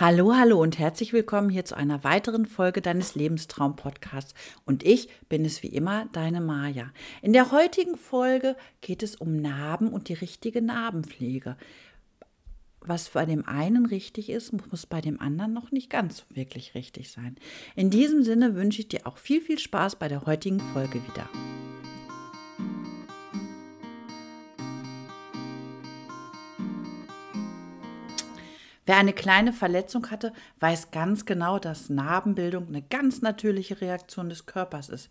Hallo, hallo und herzlich willkommen hier zu einer weiteren Folge deines Lebenstraum-Podcasts. Und ich bin es wie immer, deine Maja. In der heutigen Folge geht es um Narben und die richtige Narbenpflege. Was bei dem einen richtig ist, muss bei dem anderen noch nicht ganz wirklich richtig sein. In diesem Sinne wünsche ich dir auch viel, viel Spaß bei der heutigen Folge wieder. Wer eine kleine Verletzung hatte, weiß ganz genau, dass Narbenbildung eine ganz natürliche Reaktion des Körpers ist,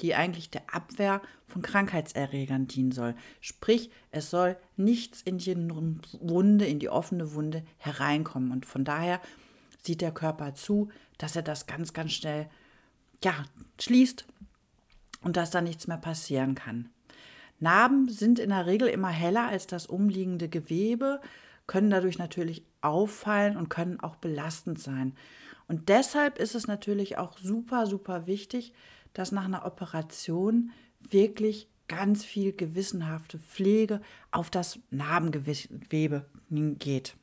die eigentlich der Abwehr von Krankheitserregern dienen soll. Sprich, es soll nichts in die Wunde, in die offene Wunde hereinkommen. Und von daher sieht der Körper zu, dass er das ganz, ganz schnell ja, schließt und dass da nichts mehr passieren kann. Narben sind in der Regel immer heller als das umliegende Gewebe können dadurch natürlich auffallen und können auch belastend sein. Und deshalb ist es natürlich auch super, super wichtig, dass nach einer Operation wirklich ganz viel gewissenhafte Pflege auf das Narbengewebe geht.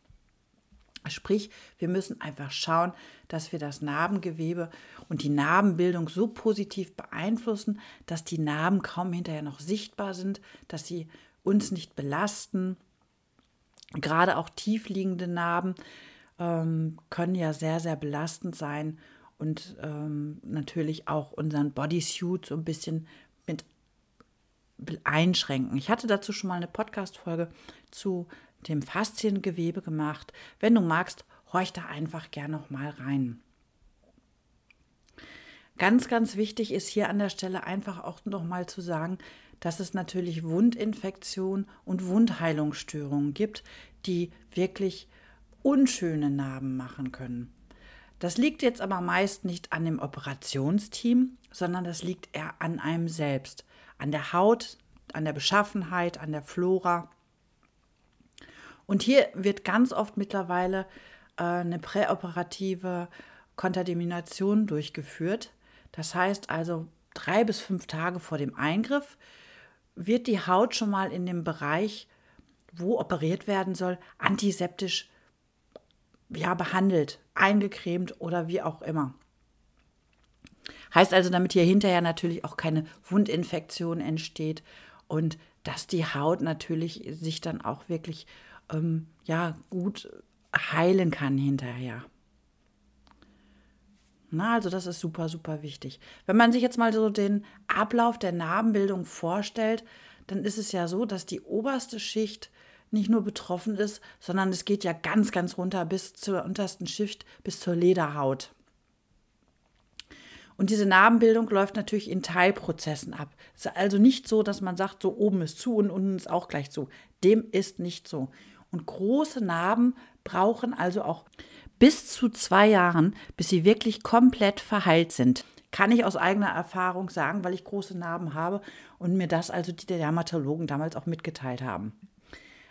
Sprich, wir müssen einfach schauen, dass wir das Narbengewebe und die Narbenbildung so positiv beeinflussen, dass die Narben kaum hinterher noch sichtbar sind, dass sie uns nicht belasten Gerade auch tiefliegende Narben ähm, können ja sehr, sehr belastend sein und ähm, natürlich auch unseren Bodysuit so ein bisschen mit einschränken. Ich hatte dazu schon mal eine Podcast-Folge zu dem Fasziengewebe gemacht. Wenn du magst, horch da einfach gern noch mal rein. Ganz, ganz wichtig ist hier an der Stelle einfach auch noch mal zu sagen, dass es natürlich Wundinfektionen und Wundheilungsstörungen gibt, die wirklich unschöne Narben machen können. Das liegt jetzt aber meist nicht an dem Operationsteam, sondern das liegt eher an einem selbst, an der Haut, an der Beschaffenheit, an der Flora. Und hier wird ganz oft mittlerweile äh, eine präoperative Kontamination durchgeführt. Das heißt also, drei bis fünf Tage vor dem Eingriff wird die Haut schon mal in dem Bereich, wo operiert werden soll, antiseptisch ja, behandelt, eingecremt oder wie auch immer. Heißt also, damit hier hinterher natürlich auch keine Wundinfektion entsteht und dass die Haut natürlich sich dann auch wirklich ähm, ja, gut heilen kann hinterher. Na, also das ist super, super wichtig. Wenn man sich jetzt mal so den Ablauf der Narbenbildung vorstellt, dann ist es ja so, dass die oberste Schicht nicht nur betroffen ist, sondern es geht ja ganz, ganz runter bis zur untersten Schicht, bis zur Lederhaut. Und diese Narbenbildung läuft natürlich in Teilprozessen ab. Es ist also nicht so, dass man sagt, so oben ist zu und unten ist auch gleich zu. Dem ist nicht so. Und große Narben brauchen also auch bis zu zwei Jahren, bis sie wirklich komplett verheilt sind. Kann ich aus eigener Erfahrung sagen, weil ich große Narben habe und mir das also die Dermatologen damals auch mitgeteilt haben.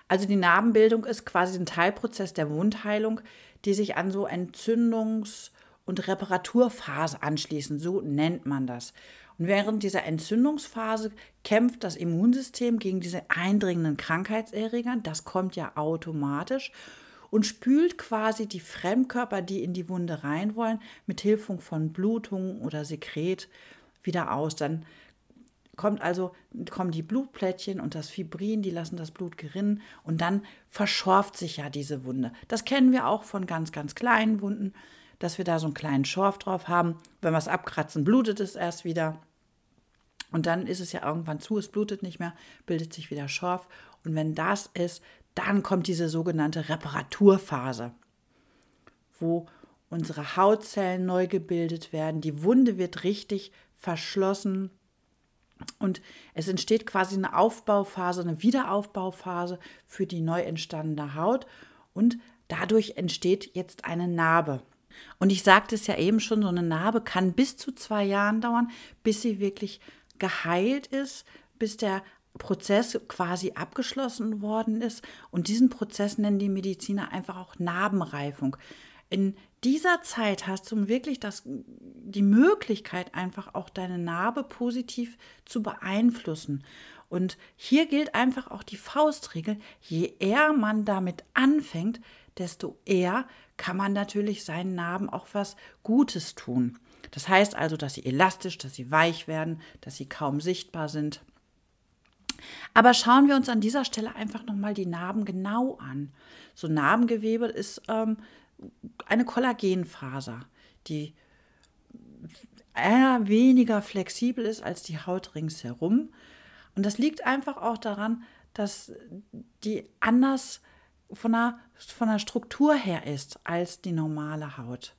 Also die Narbenbildung ist quasi ein Teilprozess der Wundheilung, die sich an so Entzündungs- und Reparaturphase anschließen. So nennt man das. Und während dieser Entzündungsphase kämpft das Immunsystem gegen diese eindringenden Krankheitserreger. Das kommt ja automatisch und spült quasi die Fremdkörper, die in die Wunde rein wollen, mit Hilfe von Blutung oder Sekret wieder aus. Dann kommt also, kommen die Blutplättchen und das Fibrin, die lassen das Blut gerinnen und dann verschorft sich ja diese Wunde. Das kennen wir auch von ganz, ganz kleinen Wunden, dass wir da so einen kleinen Schorf drauf haben. Wenn wir es abkratzen, blutet es erst wieder. Und dann ist es ja irgendwann zu, es blutet nicht mehr, bildet sich wieder Schorf. Und wenn das ist, dann kommt diese sogenannte Reparaturphase, wo unsere Hautzellen neu gebildet werden, die Wunde wird richtig verschlossen und es entsteht quasi eine Aufbauphase, eine Wiederaufbauphase für die neu entstandene Haut und dadurch entsteht jetzt eine Narbe. Und ich sagte es ja eben schon, so eine Narbe kann bis zu zwei Jahren dauern, bis sie wirklich geheilt ist, bis der Prozess quasi abgeschlossen worden ist. Und diesen Prozess nennen die Mediziner einfach auch Narbenreifung. In dieser Zeit hast du wirklich das, die Möglichkeit, einfach auch deine Narbe positiv zu beeinflussen. Und hier gilt einfach auch die Faustregel, je eher man damit anfängt, desto eher kann man natürlich seinen Narben auch was Gutes tun. Das heißt also, dass sie elastisch, dass sie weich werden, dass sie kaum sichtbar sind. Aber schauen wir uns an dieser Stelle einfach nochmal die Narben genau an. So Narbengewebe ist ähm, eine Kollagenfaser, die eher weniger flexibel ist als die Haut ringsherum. Und das liegt einfach auch daran, dass die anders von der, von der Struktur her ist als die normale Haut.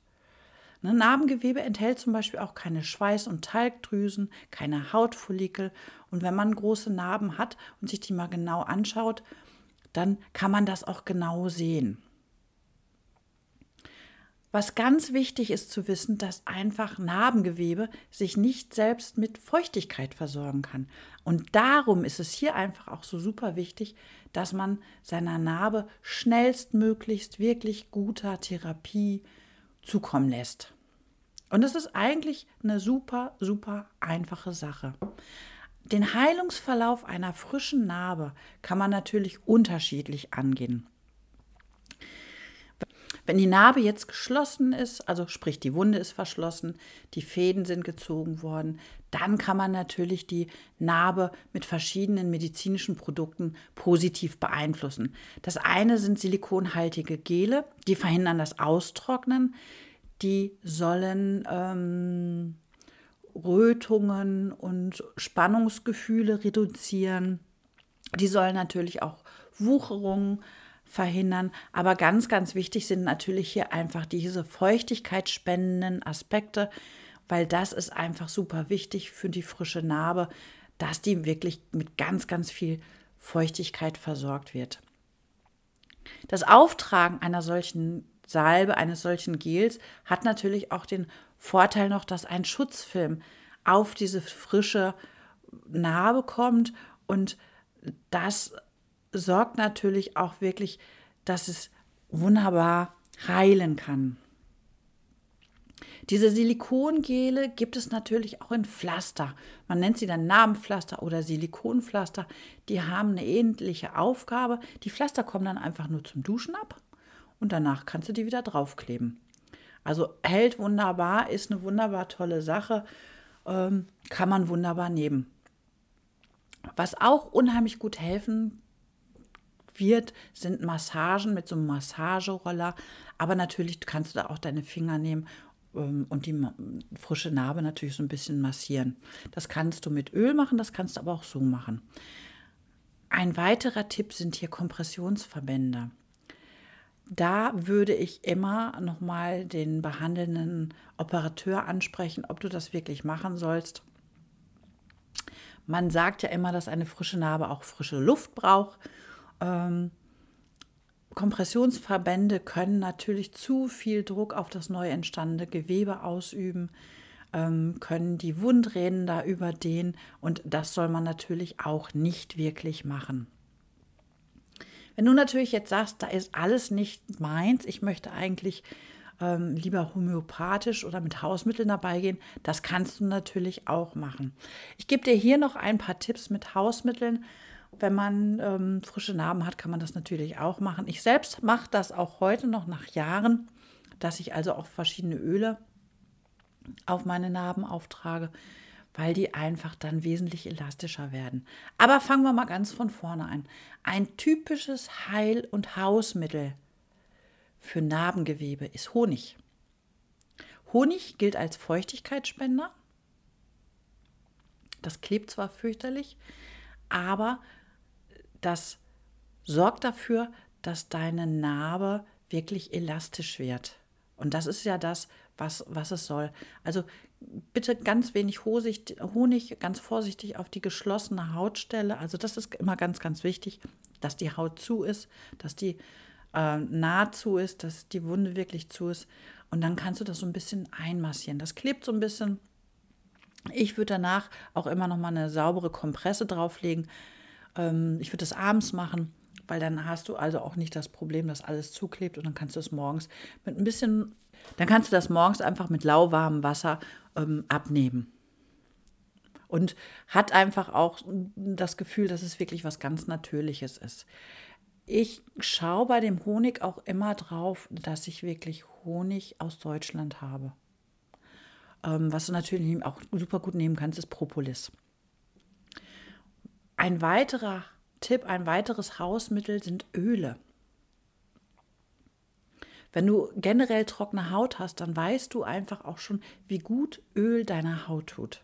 Ne, Narbengewebe enthält zum Beispiel auch keine Schweiß- und Talgdrüsen, keine Hautfollikel. Und wenn man große Narben hat und sich die mal genau anschaut, dann kann man das auch genau sehen. Was ganz wichtig ist zu wissen, dass einfach Narbengewebe sich nicht selbst mit Feuchtigkeit versorgen kann. Und darum ist es hier einfach auch so super wichtig, dass man seiner Narbe schnellstmöglichst wirklich guter Therapie zukommen lässt. Und das ist eigentlich eine super, super einfache Sache. Den Heilungsverlauf einer frischen Narbe kann man natürlich unterschiedlich angehen. Wenn die Narbe jetzt geschlossen ist, also sprich die Wunde ist verschlossen, die Fäden sind gezogen worden, dann kann man natürlich die Narbe mit verschiedenen medizinischen Produkten positiv beeinflussen. Das eine sind silikonhaltige Gele, die verhindern das Austrocknen, die sollen ähm, Rötungen und Spannungsgefühle reduzieren. Die sollen natürlich auch Wucherungen verhindern. Aber ganz, ganz wichtig sind natürlich hier einfach diese feuchtigkeitsspendenden Aspekte, weil das ist einfach super wichtig für die frische Narbe, dass die wirklich mit ganz, ganz viel Feuchtigkeit versorgt wird. Das Auftragen einer solchen Salbe, eines solchen Gels hat natürlich auch den Vorteil noch, dass ein Schutzfilm auf diese frische Narbe kommt und das sorgt natürlich auch wirklich, dass es wunderbar heilen kann. Diese Silikongele gibt es natürlich auch in Pflaster. Man nennt sie dann Namenpflaster oder Silikonpflaster. Die haben eine ähnliche Aufgabe. Die Pflaster kommen dann einfach nur zum Duschen ab und danach kannst du die wieder draufkleben. Also hält wunderbar, ist eine wunderbar tolle Sache, ähm, kann man wunderbar nehmen. Was auch unheimlich gut helfen wird, sind Massagen mit so einem Massageroller. Aber natürlich kannst du da auch deine Finger nehmen ähm, und die frische Narbe natürlich so ein bisschen massieren. Das kannst du mit Öl machen, das kannst du aber auch so machen. Ein weiterer Tipp sind hier Kompressionsverbände. Da würde ich immer nochmal den behandelnden Operateur ansprechen, ob du das wirklich machen sollst. Man sagt ja immer, dass eine frische Narbe auch frische Luft braucht. Ähm, Kompressionsverbände können natürlich zu viel Druck auf das neu entstandene Gewebe ausüben, ähm, können die Wundränder überdehnen und das soll man natürlich auch nicht wirklich machen. Wenn du natürlich jetzt sagst, da ist alles nicht meins, ich möchte eigentlich ähm, lieber homöopathisch oder mit Hausmitteln dabei gehen, das kannst du natürlich auch machen. Ich gebe dir hier noch ein paar Tipps mit Hausmitteln, wenn man ähm, frische Narben hat, kann man das natürlich auch machen. Ich selbst mache das auch heute noch nach Jahren, dass ich also auch verschiedene Öle auf meine Narben auftrage, weil die einfach dann wesentlich elastischer werden. Aber fangen wir mal ganz von vorne an. Ein typisches Heil- und Hausmittel für Narbengewebe ist Honig. Honig gilt als Feuchtigkeitsspender. Das klebt zwar fürchterlich, aber das sorgt dafür, dass deine Narbe wirklich elastisch wird. Und das ist ja das, was, was es soll. Also bitte ganz wenig Honig, ganz vorsichtig auf die geschlossene Hautstelle. Also das ist immer ganz, ganz wichtig, dass die Haut zu ist, dass die äh, nah zu ist, dass die Wunde wirklich zu ist. Und dann kannst du das so ein bisschen einmassieren. Das klebt so ein bisschen. Ich würde danach auch immer noch mal eine saubere Kompresse drauflegen, ähm, ich würde das abends machen, weil dann hast du also auch nicht das Problem, dass alles zuklebt und dann kannst du es morgens mit ein bisschen, dann kannst du das morgens einfach mit lauwarmem Wasser ähm, abnehmen. Und hat einfach auch das Gefühl, dass es wirklich was ganz Natürliches ist. ich schaue bei dem Honig auch immer drauf, dass ich wirklich Honig aus Deutschland habe. Ähm, was du natürlich auch super gut nehmen kannst, ist Propolis. Ein weiterer Tipp, ein weiteres Hausmittel sind Öle. Wenn du generell trockene Haut hast, dann weißt du einfach auch schon, wie gut Öl deiner Haut tut.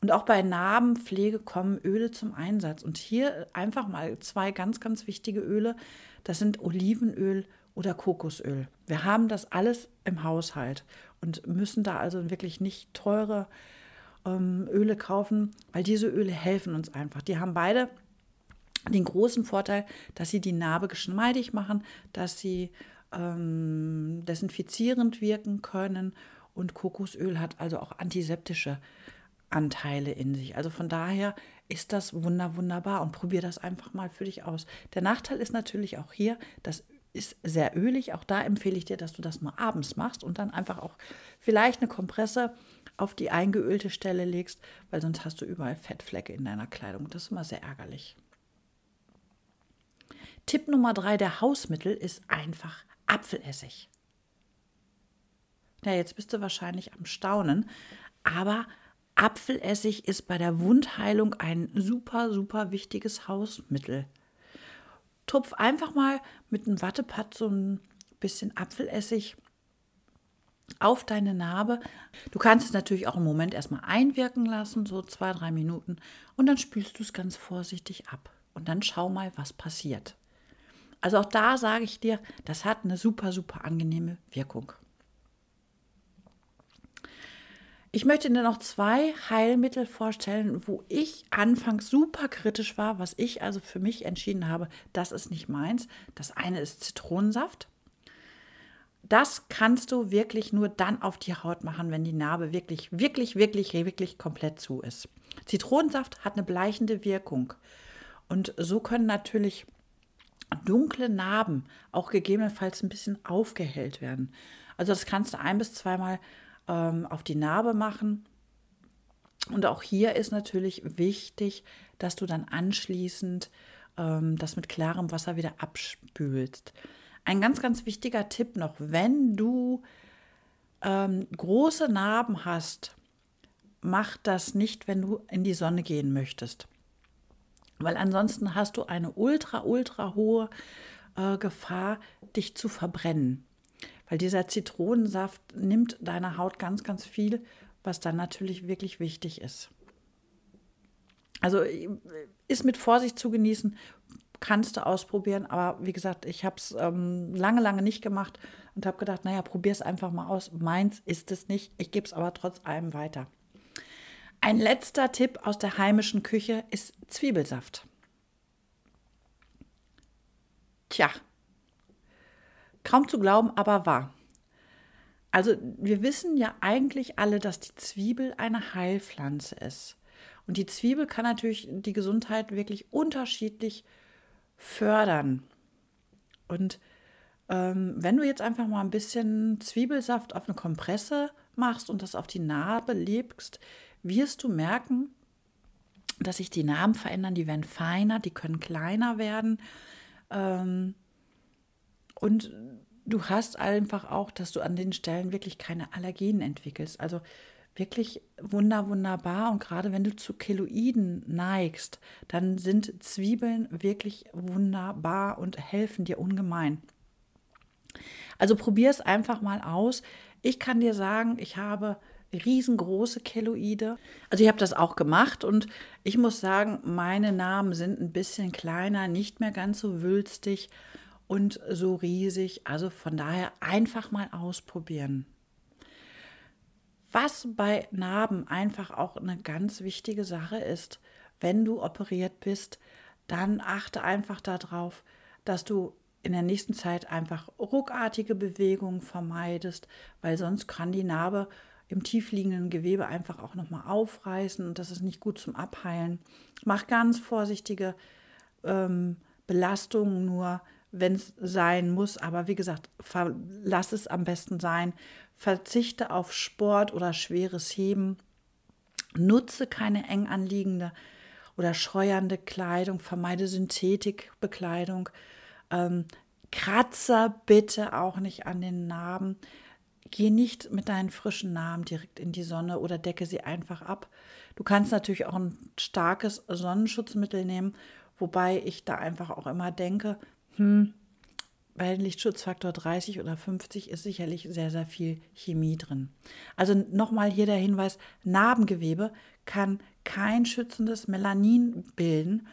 Und auch bei Narbenpflege kommen Öle zum Einsatz. Und hier einfach mal zwei ganz, ganz wichtige Öle. Das sind Olivenöl oder Kokosöl. Wir haben das alles im Haushalt und müssen da also wirklich nicht teure ähm, Öle kaufen, weil diese Öle helfen uns einfach. Die haben beide den großen Vorteil, dass sie die Narbe geschmeidig machen, dass sie ähm, desinfizierend wirken können und Kokosöl hat also auch antiseptische Anteile in sich. Also von daher ist das wunder wunderbar und probier das einfach mal für dich aus. Der Nachteil ist natürlich auch hier, das ist sehr ölig. Auch da empfehle ich dir, dass du das nur abends machst und dann einfach auch vielleicht eine Kompresse auf die eingeölte Stelle legst, weil sonst hast du überall Fettflecke in deiner Kleidung. Das ist immer sehr ärgerlich. Tipp Nummer drei der Hausmittel ist einfach Apfelessig. Ja, jetzt bist du wahrscheinlich am Staunen, aber Apfelessig ist bei der Wundheilung ein super, super wichtiges Hausmittel. Tupf einfach mal mit einem Wattepad so ein bisschen Apfelessig auf deine Narbe. Du kannst es natürlich auch im Moment erstmal einwirken lassen, so zwei, drei Minuten, und dann spülst du es ganz vorsichtig ab. Und dann schau mal, was passiert. Also auch da sage ich dir, das hat eine super, super angenehme Wirkung. Ich möchte dir noch zwei Heilmittel vorstellen, wo ich anfangs super kritisch war, was ich also für mich entschieden habe, das ist nicht meins. Das eine ist Zitronensaft. Das kannst du wirklich nur dann auf die Haut machen, wenn die Narbe wirklich, wirklich, wirklich, wirklich komplett zu ist. Zitronensaft hat eine bleichende Wirkung. Und so können natürlich dunkle Narben auch gegebenenfalls ein bisschen aufgehellt werden. Also das kannst du ein bis zweimal ähm, auf die Narbe machen. Und auch hier ist natürlich wichtig, dass du dann anschließend ähm, das mit klarem Wasser wieder abspülst. Ein ganz, ganz wichtiger Tipp noch, wenn du ähm, große Narben hast, mach das nicht, wenn du in die Sonne gehen möchtest weil ansonsten hast du eine ultra, ultra hohe äh, Gefahr, dich zu verbrennen. Weil dieser Zitronensaft nimmt deiner Haut ganz, ganz viel, was dann natürlich wirklich wichtig ist. Also äh, ist mit Vorsicht zu genießen, kannst du ausprobieren, aber wie gesagt, ich habe es ähm, lange, lange nicht gemacht und habe gedacht, naja, probier es einfach mal aus. Meins ist es nicht, ich gebe es aber trotz allem weiter. Ein letzter Tipp aus der heimischen Küche ist Zwiebelsaft. Tja, kaum zu glauben, aber wahr. Also wir wissen ja eigentlich alle, dass die Zwiebel eine Heilpflanze ist. Und die Zwiebel kann natürlich die Gesundheit wirklich unterschiedlich fördern. Und ähm, wenn du jetzt einfach mal ein bisschen Zwiebelsaft auf eine Kompresse machst und das auf die Narbe lebst, wirst du merken, dass sich die Narben verändern, die werden feiner, die können kleiner werden. Ähm, und du hast einfach auch, dass du an den Stellen wirklich keine Allergien entwickelst. Also wirklich wunder, wunderbar. Und gerade wenn du zu Keloiden neigst, dann sind Zwiebeln wirklich wunderbar und helfen dir ungemein. Also probier es einfach mal aus. Ich kann dir sagen, ich habe riesengroße Keloide. Also ich habe das auch gemacht und ich muss sagen, meine Narben sind ein bisschen kleiner, nicht mehr ganz so wülstig und so riesig. Also von daher einfach mal ausprobieren. Was bei Narben einfach auch eine ganz wichtige Sache ist, wenn du operiert bist, dann achte einfach darauf, dass du in der nächsten Zeit einfach ruckartige Bewegungen vermeidest, weil sonst kann die Narbe im tiefliegenden Gewebe einfach auch nochmal aufreißen und das ist nicht gut zum Abheilen. Mach ganz vorsichtige ähm, Belastungen nur, wenn es sein muss. Aber wie gesagt, lass es am besten sein. Verzichte auf Sport oder schweres Heben. Nutze keine eng anliegende oder scheuernde Kleidung, vermeide Synthetikbekleidung. Ähm, Kratzer bitte auch nicht an den Narben. Geh nicht mit deinen frischen Narben direkt in die Sonne oder decke sie einfach ab. Du kannst natürlich auch ein starkes Sonnenschutzmittel nehmen, wobei ich da einfach auch immer denke, hm, bei Lichtschutzfaktor 30 oder 50 ist sicherlich sehr, sehr viel Chemie drin. Also nochmal hier der Hinweis, Narbengewebe kann kein schützendes Melanin bilden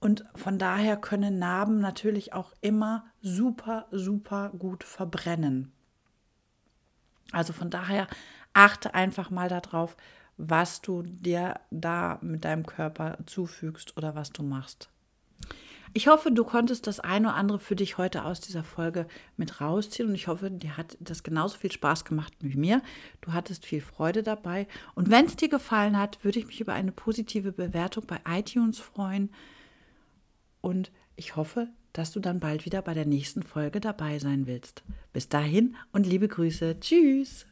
und von daher können Narben natürlich auch immer super, super gut verbrennen. Also von daher achte einfach mal darauf, was du dir da mit deinem Körper zufügst oder was du machst. Ich hoffe, du konntest das eine oder andere für dich heute aus dieser Folge mit rausziehen und ich hoffe, dir hat das genauso viel Spaß gemacht wie mir. Du hattest viel Freude dabei und wenn es dir gefallen hat, würde ich mich über eine positive Bewertung bei iTunes freuen und ich hoffe, dass du dann bald wieder bei der nächsten Folge dabei sein willst. Bis dahin und liebe Grüße. Tschüss.